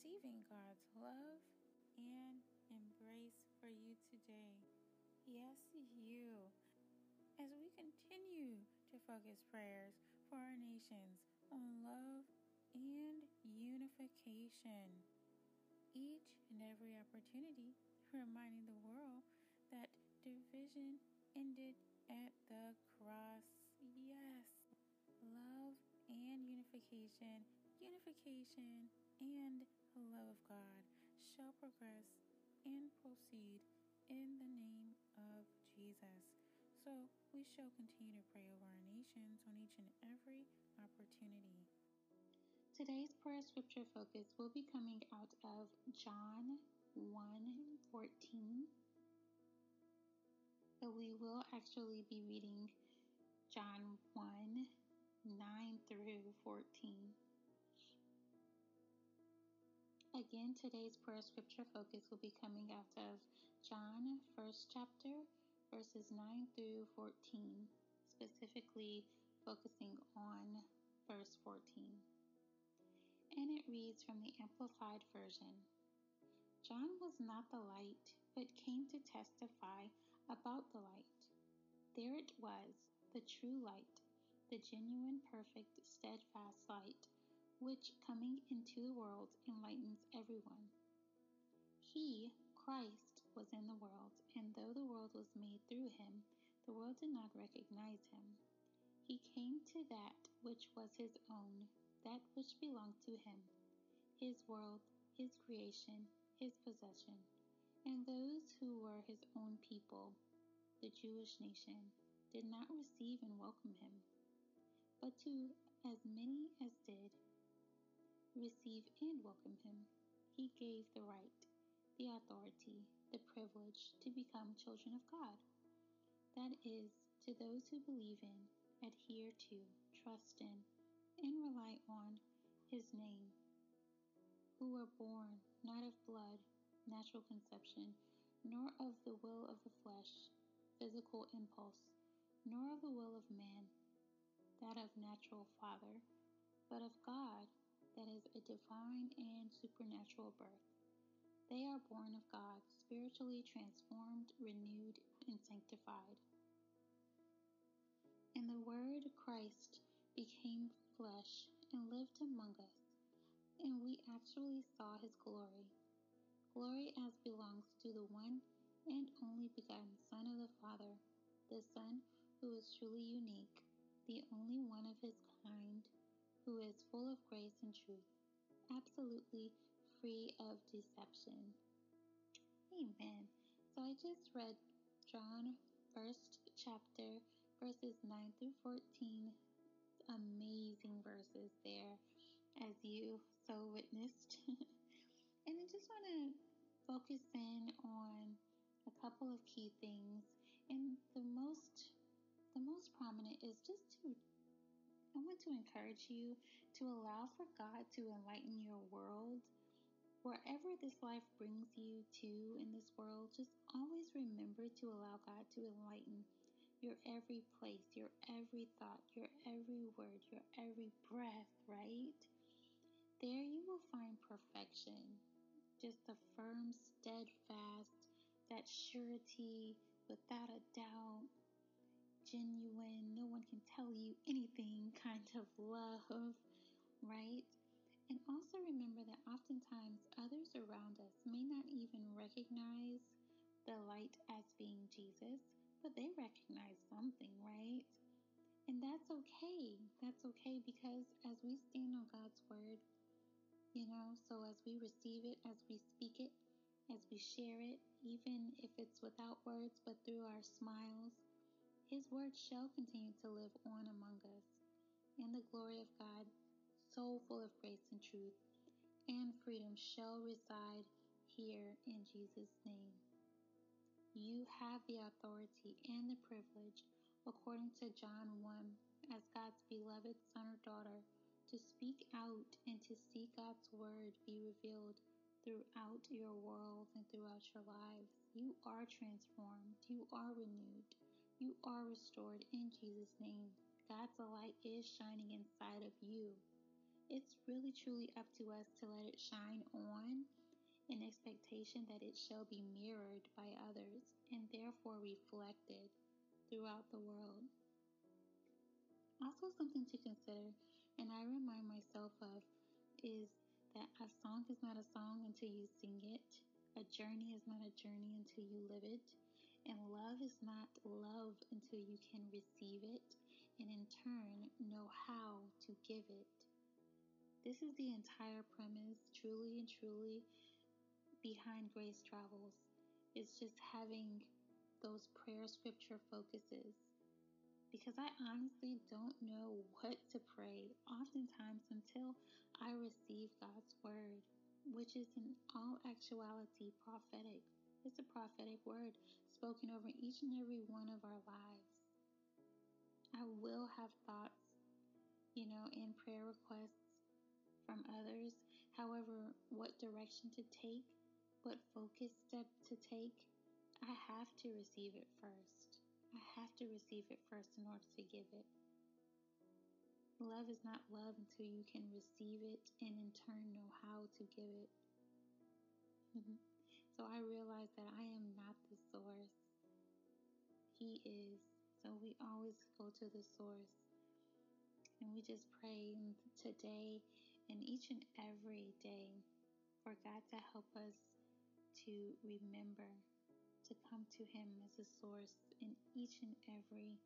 receiving God's love and embrace for you today. Yes, you. As we continue to focus prayers for our nations on love and unification. Each and every opportunity reminding the world that division ended at the cross. Yes, love and unification, unification and love of God shall progress and proceed in the name of Jesus. So we shall continue to pray over our nations on each and every opportunity. Today's prayer scripture focus will be coming out of John 1 14. But we will actually be reading John 1 9 through 14. Again, today's prayer scripture focus will be coming out of John, first chapter, verses 9 through 14, specifically focusing on verse 14 and it reads from the Amplified Version John was not the light, but came to testify about the light. There it was, the true light, the genuine, perfect, steadfast light, which, coming into the world, enlightens everyone. He, Christ, was in the world, and though the world was made through him, the world did not recognize him. He came to that which was his own that which belonged to him, his world, his creation, his possession, and those who were his own people, the Jewish nation, did not receive and welcome him. But to as many as did receive and welcome him, he gave the right, the authority, the privilege to become children of God. That is, to those who believe in, adhere to, trust in, and rely on his name, who were born not of blood, natural conception, nor of the will of the flesh, physical impulse, nor of the will of man, that of natural father, but of God, that is a divine and supernatural birth. They are born of God, spiritually transformed, renewed, and sanctified. And the Word Christ became flesh and lived among us, and we actually saw his glory. Glory as belongs to the one and only begotten Son of the Father, the Son who is truly unique, the only one of his kind, who is full of grace and truth, absolutely free of deception. Amen. So I just read John, first chapter, verses 9 through 14 amazing verses there, as you so witnessed. and I just want to focus in on a couple of key things. And the most the most prominent is just to I want to encourage you to allow for God to enlighten your world. Wherever this life brings you to in this world, just always remember to allow God to enlighten your every place, your every thought, your every word, your every breath, right? There you will find perfection. Just a firm, steadfast, that surety, without a doubt, genuine, no one can tell you anything kind of love, right? And also remember that oftentimes others around us may not even recognize the light as being Jesus but they recognize something, right? And that's okay. That's okay because as we stand on God's word, you know, so as we receive it, as we speak it, as we share it, even if it's without words but through our smiles, His word shall continue to live on among us. And the glory of God, so full of grace and truth, and freedom shall reside here in Jesus' name. You have the authority and the privilege, according to John 1, as God's beloved son or daughter, to speak out and to see God's word be revealed throughout your world and throughout your lives. You are transformed. You are renewed. You are restored in Jesus' name. God's light is shining inside of you. it's really truly up to us to let it shine on in expectation that it shall be mirrored by others and therefore reflected throughout the world. Also, something to consider, and I remind myself of, is that a song is not a song until you sing it, a journey is not a journey until you live it, and love is not love until you can receive it and in turn know how to give it. This is the entire premise, truly and truly, behind Grace Travels. It's just having those prayer scripture focuses. Because I honestly don't know what to pray oftentimes until I receive God's word, which is in all actuality prophetic. It's a prophetic word spoken over each and every one of our lives. I will have thoughts, you know, and prayer requests from others. However, what direction to take, what focus step to take, I have to receive it first. I have to receive it first in order to give it. Love is not love until you can receive it and in turn know how to give it. Mm-hmm. So I realize that I am not the source. He is. So we always go to the source. And we just pray today and each and every day for God to help us to remember to come to him as a source in each and every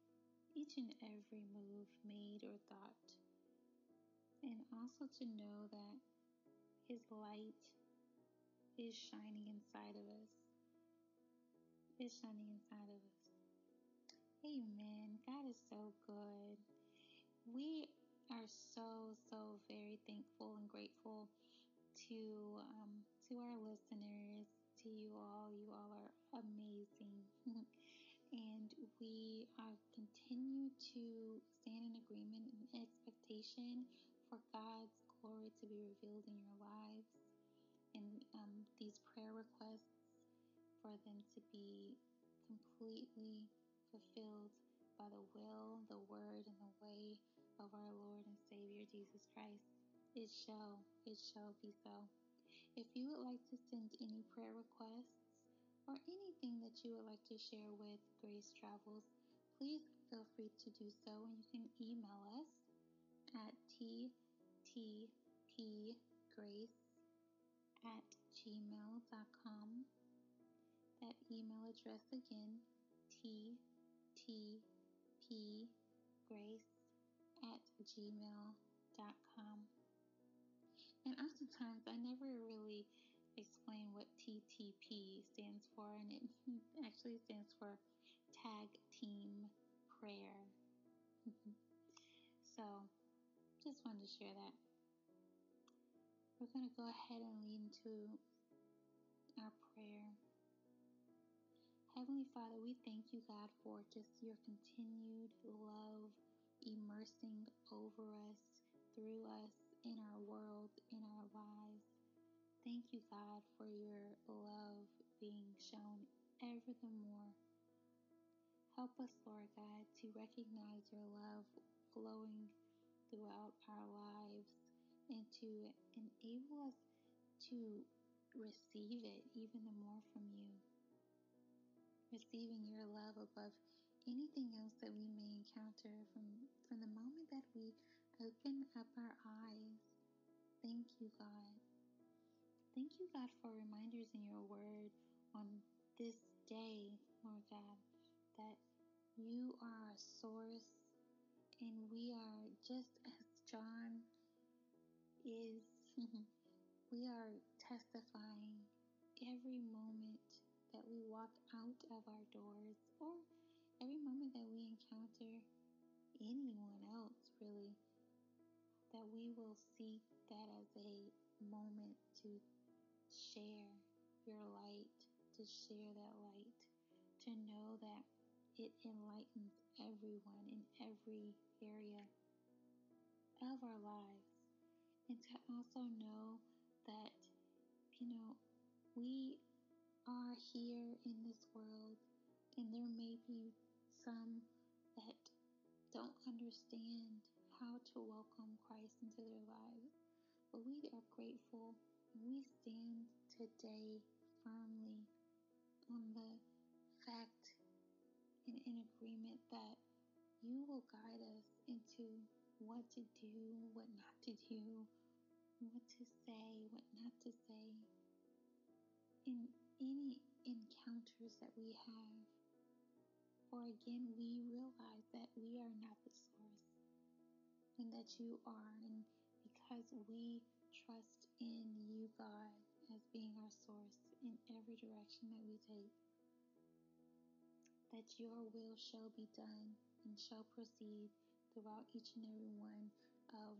each and every move made or thought. And also to know that his light is shining inside of us. Is shining inside of us. Amen. God is so good. We are so, so very thankful and grateful to um, to our listeners, to you all. You all are amazing. and we uh, continue to stand in agreement and expectation for God's glory to be revealed in your lives um, these prayer requests for them to be completely fulfilled by the will, the word, and the way of our Lord and Savior Jesus Christ. It shall, it shall be so. If you would like to send any prayer requests or anything that you would like to share with Grace Travels, please feel free to do so and you can email us at ttpgrace gmail.com. That email address again, ttpgrace at gmail.com. And oftentimes, I never really explain what TTP stands for, and it actually stands for Tag Team Prayer. so, just wanted to share that. We're going to go ahead and lead into prayer. Heavenly Father, we thank you, God, for just your continued love immersing over us, through us, in our world, in our lives. Thank you, God, for your love being shown ever the more. Help us, Lord God, to recognize your love flowing throughout our lives and to enable us to receive it even the more from you. Receiving your love above anything else that we may encounter from, from the moment that we open up our eyes Thank you, God. Thank you, God, for reminders in your word on this day, Lord God, that you are a source and we are just as John is. we are testifying every moment that we walk out of our doors or every moment that we encounter anyone else, really, that we will see that as a moment to share your light, to share that light, to know that it enlightens everyone in every area of our lives, and to also know that, we are here in this world, and there may be some that don't understand how to welcome Christ into their lives But we are grateful. And we stand today firmly on the fact and in agreement that you will guide us into what to do, what not to do, what to say, what not to say in any encounters that we have. For again, we realize that we are not the source and that you are. And because we trust in you, God, as being our source in every direction that we take, that your will shall be done and shall proceed throughout each and every one of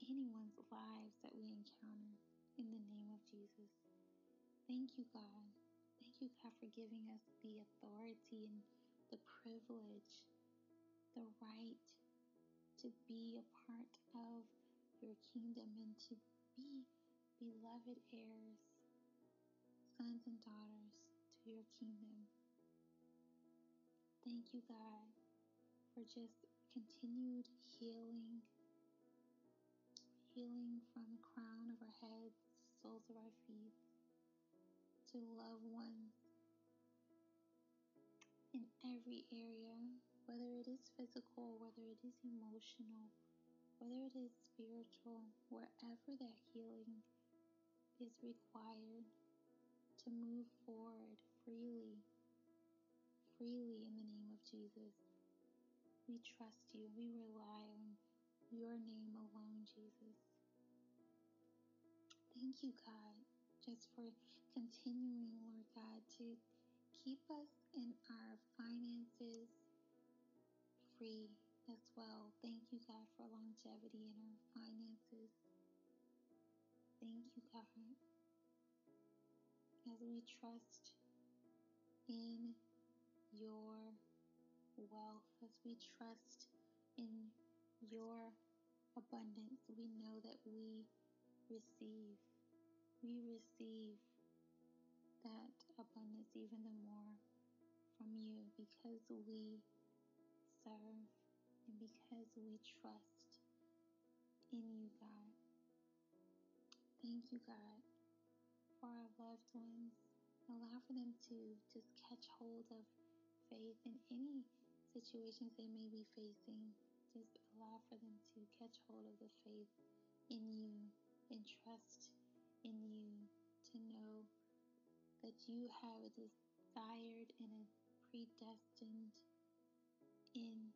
anyone's lives that we encounter in the name of Jesus. Thank you, God. Thank you, God, for giving us the authority and the privilege, the right to be a part of your kingdom and to be beloved heirs, sons and daughters to your kingdom. Thank you, God, for just continued healing, healing from the crown of our heads, soles of our feet, to loved ones in every area, whether it is physical, whether it is emotional, whether it is spiritual, wherever that healing is required to move forward freely, freely in the name of Jesus. We trust you. We rely on your name alone, Jesus. Thank you, God, just for continuing, Lord God, to keep us in our finances free as well. Thank you, God, for longevity in our finances. Thank you, God, as we trust in your wealth, as we trust in your abundance, we know that we receive. We receive that abundance even the more from you because we serve and because we trust in you, God. Thank you, God, for our loved ones. Allow for them to just catch hold of faith in any situations they may be facing. Just allow for them to catch hold of the faith in you and trust in you to know that you have a desired and a predestined end,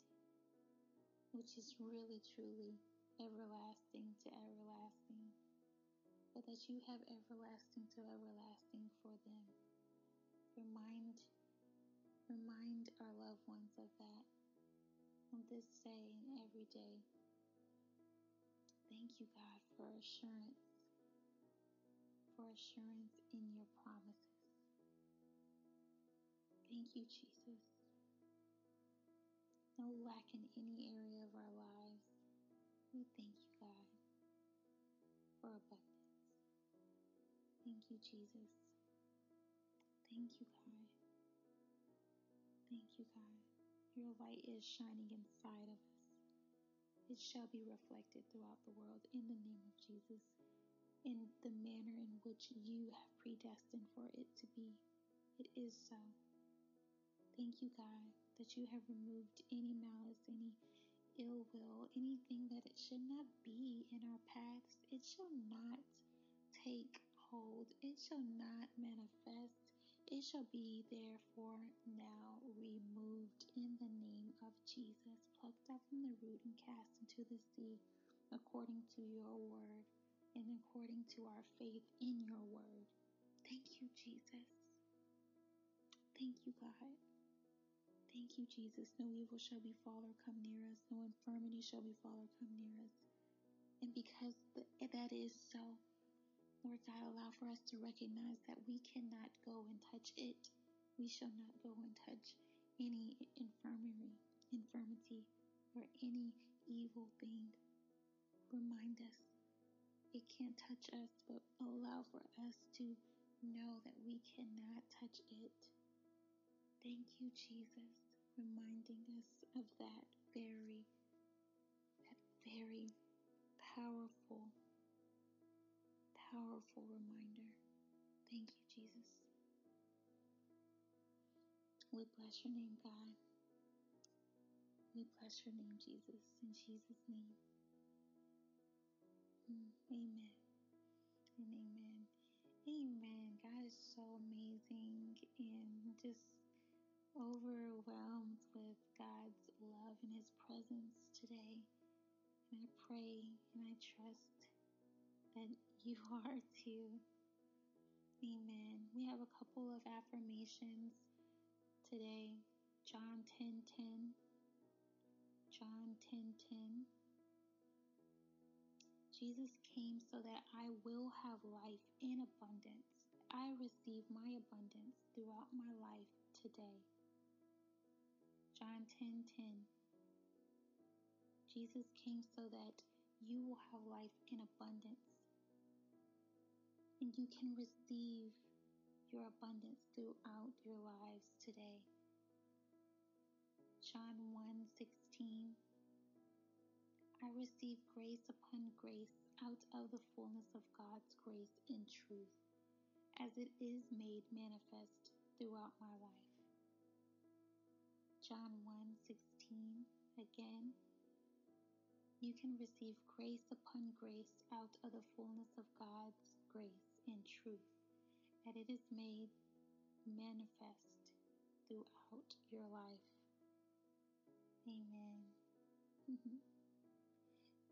which is really truly everlasting to everlasting, but that you have everlasting to everlasting for them. Remind remind our loved ones of that on this day and every day. Thank you, God, for assurance, for assurance in your promises. Thank you, Jesus. No lack in any area of our lives. We thank you, God, for abundance. Thank you, Jesus. Thank you, God. Thank you, God. Your light is shining inside of us. It shall be reflected throughout the world in the in the manner in which you have predestined for it to be. It is so. Thank you, God, that you have removed any malice, any ill will, anything that it should not be in our paths, it shall not take hold, it shall not manifest, it shall be therefore now removed in the name of Jesus, plucked up from the root and cast into the sea, according to your word and according to our faith in your word. Thank you, Jesus. Thank you, God. Thank you, Jesus. No evil shall befall or come near us. No infirmity shall befall or come near us. And because that is so, Lord God, allow for us to recognize that we cannot go and touch it. We shall not go and touch any infirmary, infirmity, or any evil thing. Remind us it can't touch us, but allow for us to know that we cannot touch it. Thank you, Jesus reminding us of that very, that very powerful powerful reminder. Thank you, Jesus. We bless your name, God. We bless your name, Jesus. In Jesus' name. Mm, amen. And amen. Amen. God is so amazing and just overwhelmed with God's love and His presence today. And I pray and I trust that you are too. Amen. We have a couple of affirmations today. John 10 10. John 10 10. Jesus came so that I will have life in abundance. I receive my abundance throughout my life today. John 10 10. Jesus came so that you will have life in abundance. And you can receive your abundance throughout your lives today. John 1 16. I receive grace upon grace out of the fullness of God's grace and truth, as it is made manifest throughout my life. John 1:16 again. You can receive grace upon grace out of the fullness of God's grace and truth, that it is made manifest throughout your life. Amen. Mm-hmm.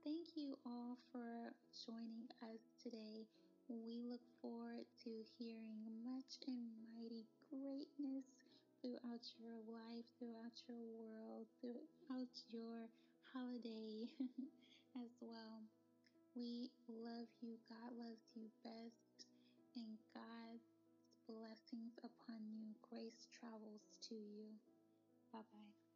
Thank you all for joining us today. We look forward to hearing much and mighty greatness throughout your life, throughout your world, throughout your holiday as well. We love you. God loves you best. And God's blessings upon you. Grace travels to you. Bye bye.